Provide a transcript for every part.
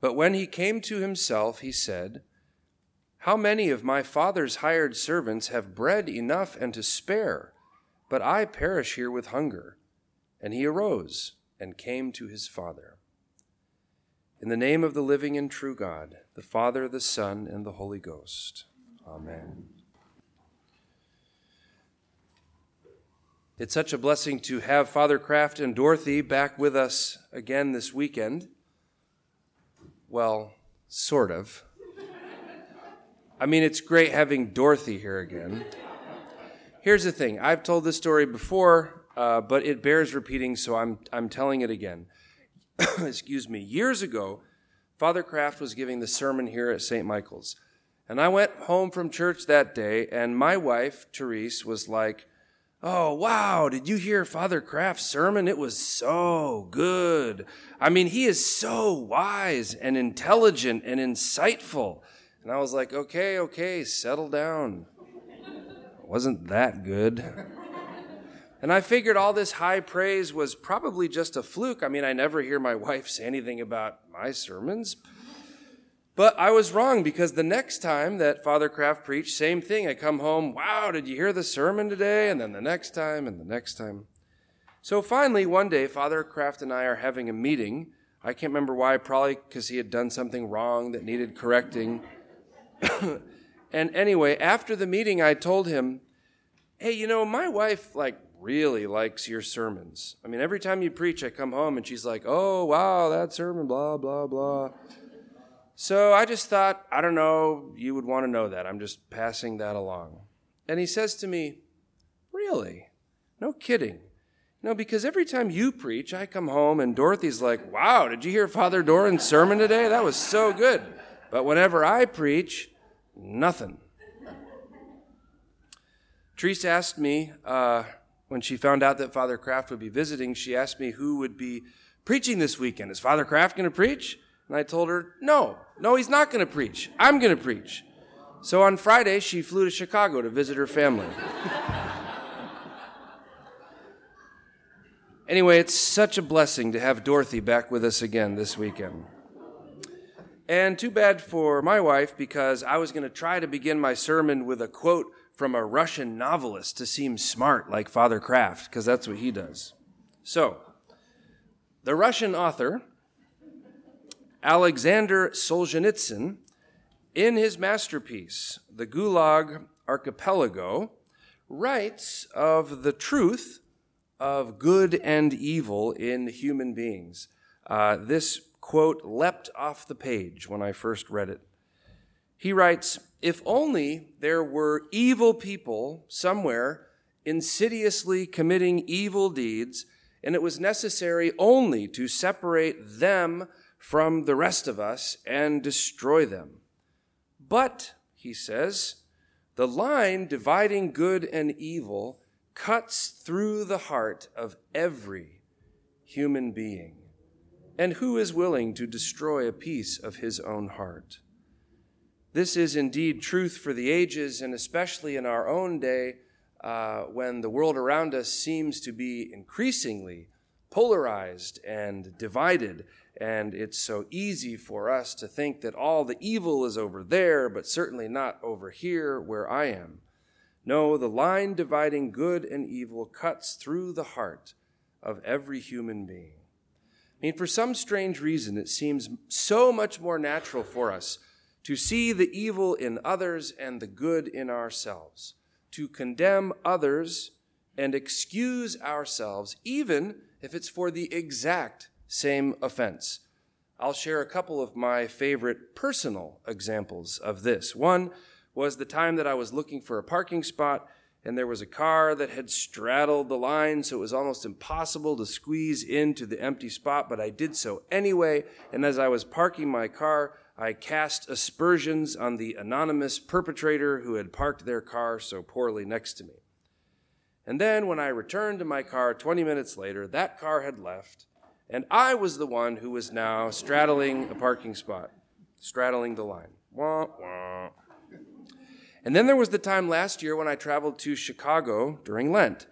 But when he came to himself, he said, How many of my father's hired servants have bread enough and to spare, but I perish here with hunger? And he arose and came to his father. In the name of the living and true God, the Father, the Son, and the Holy Ghost. Amen. It's such a blessing to have Father Kraft and Dorothy back with us again this weekend. Well, sort of. I mean, it's great having Dorothy here again. Here's the thing I've told this story before, uh, but it bears repeating, so I'm, I'm telling it again. Excuse me. Years ago, Father Kraft was giving the sermon here at St. Michael's. And I went home from church that day, and my wife, Therese, was like, Oh, wow, did you hear Father Kraft's sermon? It was so good. I mean, he is so wise and intelligent and insightful. And I was like, okay, okay, settle down. It wasn't that good. And I figured all this high praise was probably just a fluke. I mean, I never hear my wife say anything about my sermons. But I was wrong because the next time that Father Kraft preached, same thing. I come home, wow, did you hear the sermon today? And then the next time and the next time. So finally, one day, Father Kraft and I are having a meeting. I can't remember why, probably because he had done something wrong that needed correcting. and anyway, after the meeting, I told him, hey, you know, my wife, like, really likes your sermons. I mean, every time you preach, I come home and she's like, oh, wow, that sermon, blah, blah, blah. So I just thought, I don't know, you would want to know that. I'm just passing that along. And he says to me, Really? No kidding. No, because every time you preach, I come home and Dorothy's like, Wow, did you hear Father Doran's sermon today? That was so good. But whenever I preach, nothing. Teresa asked me, uh, when she found out that Father Kraft would be visiting, she asked me who would be preaching this weekend. Is Father Kraft going to preach? And I told her, no, no, he's not going to preach. I'm going to preach. So on Friday, she flew to Chicago to visit her family. anyway, it's such a blessing to have Dorothy back with us again this weekend. And too bad for my wife because I was going to try to begin my sermon with a quote from a Russian novelist to seem smart like Father Kraft, because that's what he does. So, the Russian author, Alexander Solzhenitsyn, in his masterpiece, The Gulag Archipelago, writes of the truth of good and evil in human beings. Uh, this quote leapt off the page when I first read it. He writes If only there were evil people somewhere insidiously committing evil deeds, and it was necessary only to separate them from the rest of us and destroy them. But, he says, the line dividing good and evil cuts through the heart of every human being. And who is willing to destroy a piece of his own heart? This is indeed truth for the ages, and especially in our own day, uh, when the world around us seems to be increasingly polarized and divided and it's so easy for us to think that all the evil is over there, but certainly not over here where I am. No, the line dividing good and evil cuts through the heart of every human being. I mean, for some strange reason, it seems so much more natural for us to see the evil in others and the good in ourselves, to condemn others and excuse ourselves, even if it's for the exact same offense. I'll share a couple of my favorite personal examples of this. One was the time that I was looking for a parking spot and there was a car that had straddled the line, so it was almost impossible to squeeze into the empty spot, but I did so anyway. And as I was parking my car, I cast aspersions on the anonymous perpetrator who had parked their car so poorly next to me. And then when I returned to my car 20 minutes later, that car had left, and I was the one who was now straddling a parking spot, straddling the line. Wah, wah. And then there was the time last year when I traveled to Chicago during Lent.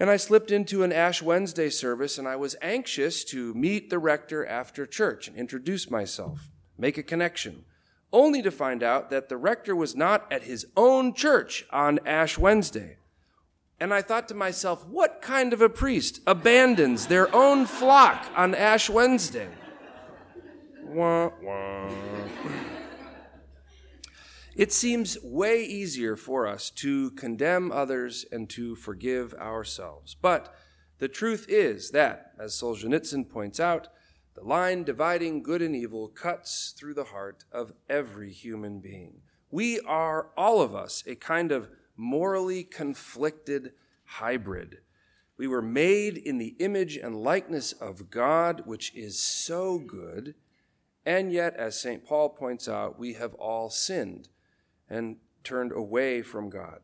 And I slipped into an Ash Wednesday service, and I was anxious to meet the rector after church and introduce myself, make a connection, only to find out that the rector was not at his own church on Ash Wednesday. And I thought to myself, what kind of a priest abandons their own flock on Ash Wednesday? Wah, wah. It seems way easier for us to condemn others and to forgive ourselves. But the truth is that, as Solzhenitsyn points out, the line dividing good and evil cuts through the heart of every human being. We are, all of us, a kind of morally conflicted hybrid. We were made in the image and likeness of God, which is so good, and yet, as St. Paul points out, we have all sinned and turned away from God.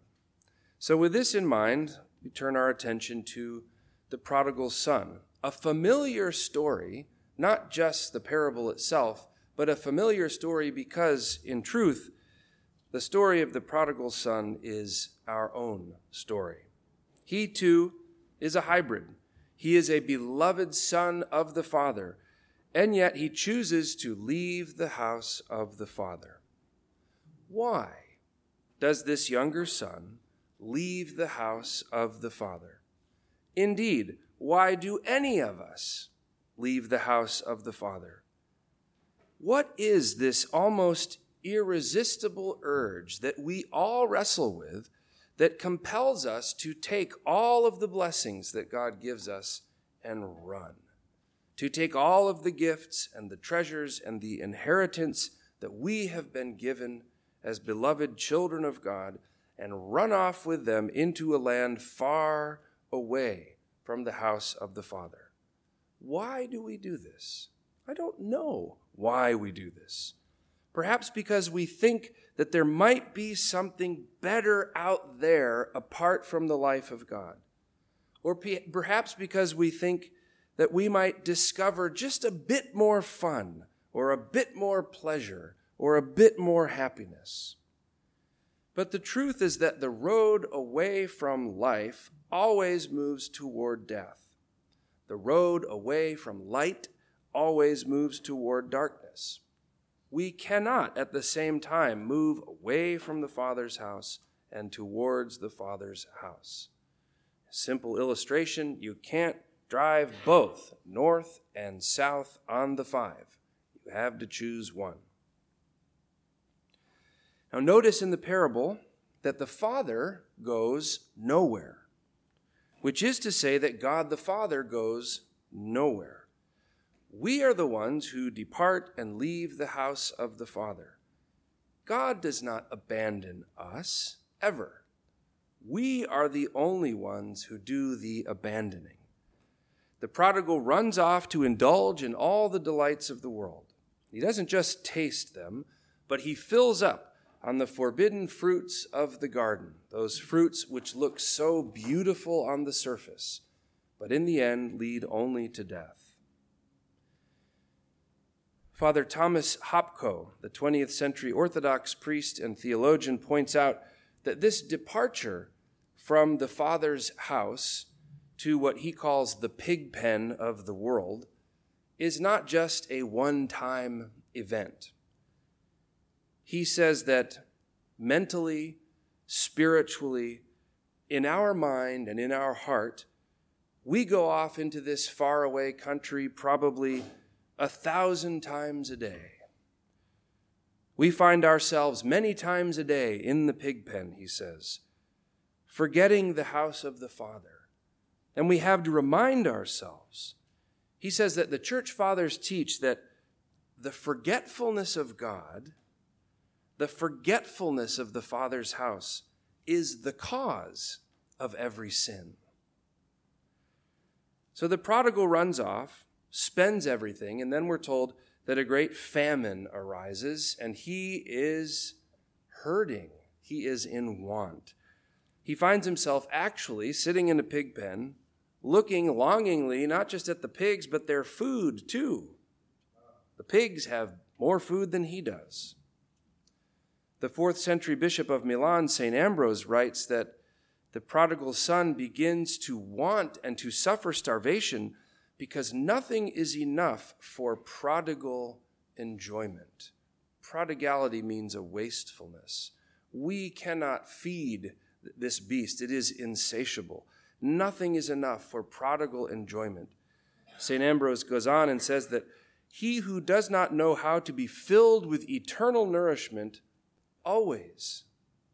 So, with this in mind, we turn our attention to the prodigal son, a familiar story, not just the parable itself, but a familiar story because, in truth, the story of the prodigal son is our own story. He too is a hybrid. He is a beloved son of the Father, and yet he chooses to leave the house of the Father. Why does this younger son leave the house of the Father? Indeed, why do any of us leave the house of the Father? What is this almost irresistible urge that we all wrestle with that compels us to take all of the blessings that God gives us and run? To take all of the gifts and the treasures and the inheritance that we have been given as beloved children of God and run off with them into a land far away from the house of the Father. Why do we do this? I don't know why we do this. Perhaps because we think that there might be something better out there apart from the life of God. Or perhaps because we think that we might discover just a bit more fun or a bit more pleasure or a bit more happiness. But the truth is that the road away from life always moves toward death. The road away from light always moves toward darkness. We cannot at the same time move away from the Father's house and towards the Father's house. Simple illustration you can't drive both north and south on the five. You have to choose one. Now, notice in the parable that the Father goes nowhere, which is to say that God the Father goes nowhere. We are the ones who depart and leave the house of the Father. God does not abandon us, ever. We are the only ones who do the abandoning. The prodigal runs off to indulge in all the delights of the world. He doesn't just taste them, but he fills up on the forbidden fruits of the garden, those fruits which look so beautiful on the surface, but in the end lead only to death. Father Thomas Hopko, the 20th century Orthodox priest and theologian, points out that this departure from the Father's house to what he calls the pig pen of the world is not just a one time event. He says that mentally, spiritually, in our mind and in our heart, we go off into this faraway country probably a thousand times a day. We find ourselves many times a day in the pig pen, he says, forgetting the house of the Father. And we have to remind ourselves. He says that the church fathers teach that the forgetfulness of God the forgetfulness of the Father's house is the cause of every sin. So the prodigal runs off, spends everything, and then we're told that a great famine arises, and he is hurting. He is in want. He finds himself actually sitting in a pig pen, looking longingly not just at the pigs, but their food too. The pigs have more food than he does. The fourth century bishop of Milan, St. Ambrose, writes that the prodigal son begins to want and to suffer starvation because nothing is enough for prodigal enjoyment. Prodigality means a wastefulness. We cannot feed this beast, it is insatiable. Nothing is enough for prodigal enjoyment. St. Ambrose goes on and says that he who does not know how to be filled with eternal nourishment always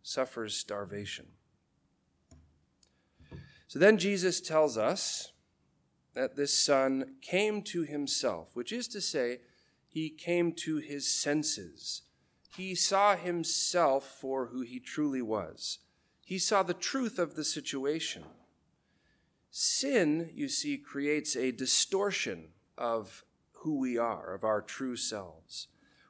suffers starvation. So then Jesus tells us that this son came to himself, which is to say, he came to his senses. He saw himself for who he truly was. He saw the truth of the situation. Sin, you see, creates a distortion of who we are, of our true selves.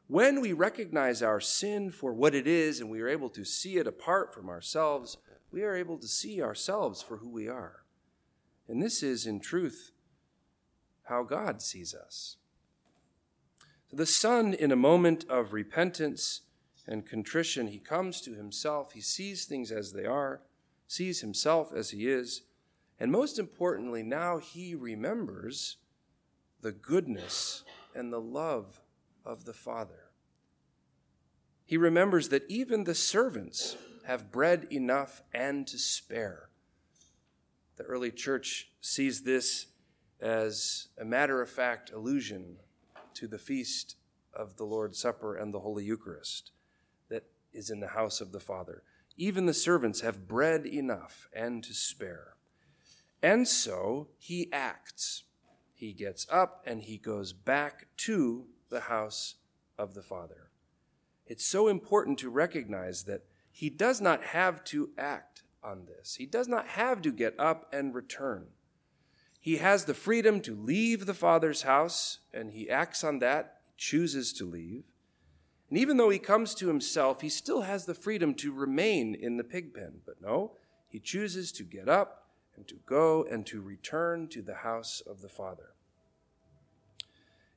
When we recognize our sin for what it is and we are able to see it apart from ourselves, we are able to see ourselves for who we are. And this is, in truth, how God sees us. So The Son, in a moment of repentance and contrition, he comes to himself. He sees things as they are, sees himself as he is, and most importantly, now he remembers the goodness and the love of the Father. He remembers that even the servants have bread enough and to spare. The early church sees this as a matter of fact allusion to the feast of the Lord's Supper and the Holy Eucharist that is in the house of the Father. Even the servants have bread enough and to spare. And so he acts. He gets up and he goes back to the house of the Father. It's so important to recognize that he does not have to act on this. He does not have to get up and return. He has the freedom to leave the Father's house, and he acts on that, chooses to leave. And even though he comes to himself, he still has the freedom to remain in the pig pen. But no, he chooses to get up and to go and to return to the house of the Father.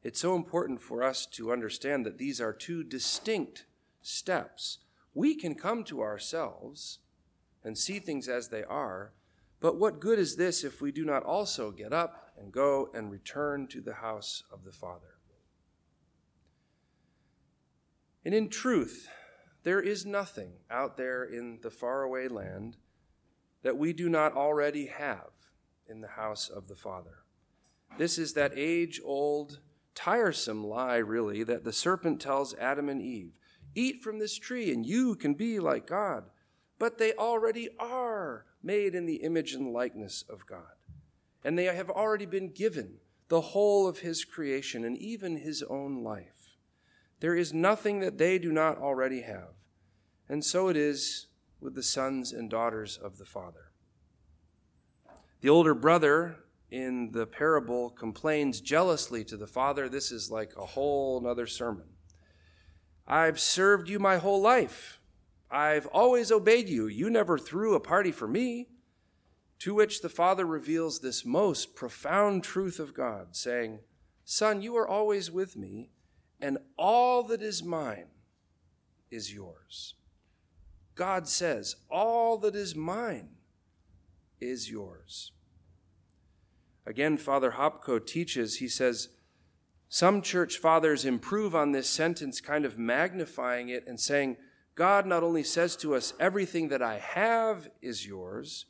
It's so important for us to understand that these are two distinct steps. We can come to ourselves and see things as they are, but what good is this if we do not also get up and go and return to the house of the Father? And in truth, there is nothing out there in the faraway land that we do not already have in the house of the Father. This is that age old tiresome lie, really, that the serpent tells Adam and Eve Eat from this tree, and you can be like God. But they already are made in the image and likeness of God. And they have already been given the whole of His creation and even His own life. There is nothing that they do not already have. And so it is with the sons and daughters of the Father. The older brother in the parable complains jealously to the father. This is like a whole other sermon. I've served you my whole life. I've always obeyed you. You never threw a party for me. To which the father reveals this most profound truth of God, saying, Son, you are always with me, and all that is mine is yours. God says, All that is mine is yours. Again, Father Hopko teaches, he says, some church fathers improve on this sentence, kind of magnifying it and saying, God not only says to us, everything that I have is yours,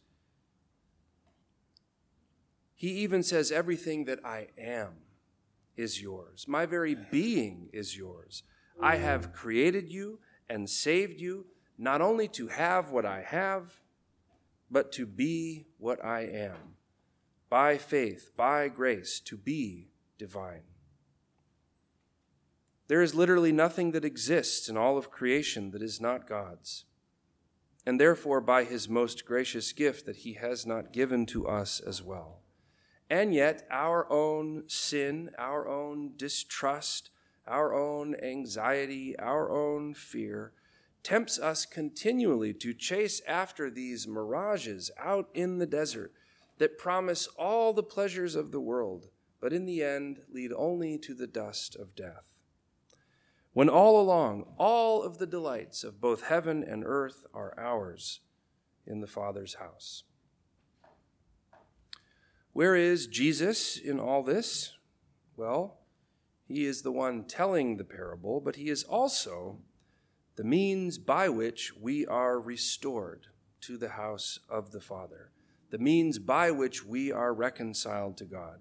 he even says, everything that I am is yours. My very being is yours. I have created you and saved you, not only to have what I have, but to be what I am by faith, by grace, to be divine. There is literally nothing that exists in all of creation that is not God's, and therefore by his most gracious gift that he has not given to us as well. And yet, our own sin, our own distrust, our own anxiety, our own fear tempts us continually to chase after these mirages out in the desert that promise all the pleasures of the world, but in the end lead only to the dust of death. When all along, all of the delights of both heaven and earth are ours, in the Father's house. Where is Jesus in all this? Well, he is the one telling the parable, but he is also the means by which we are restored to the house of the Father, the means by which we are reconciled to God.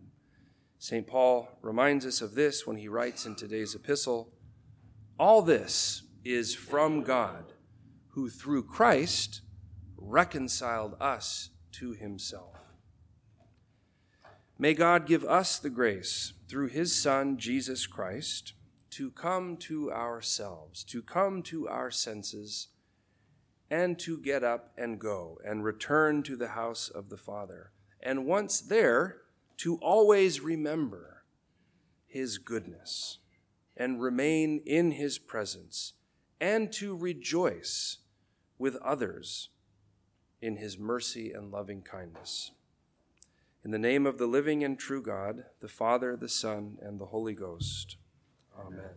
St. Paul reminds us of this when he writes in today's epistle All this is from God, who through Christ reconciled us to himself. May God give us the grace through his Son, Jesus Christ, to come to ourselves, to come to our senses, and to get up and go and return to the house of the Father. And once there, to always remember his goodness and remain in his presence, and to rejoice with others in his mercy and loving kindness. In the name of the living and true God, the Father, the Son, and the Holy Ghost. Amen.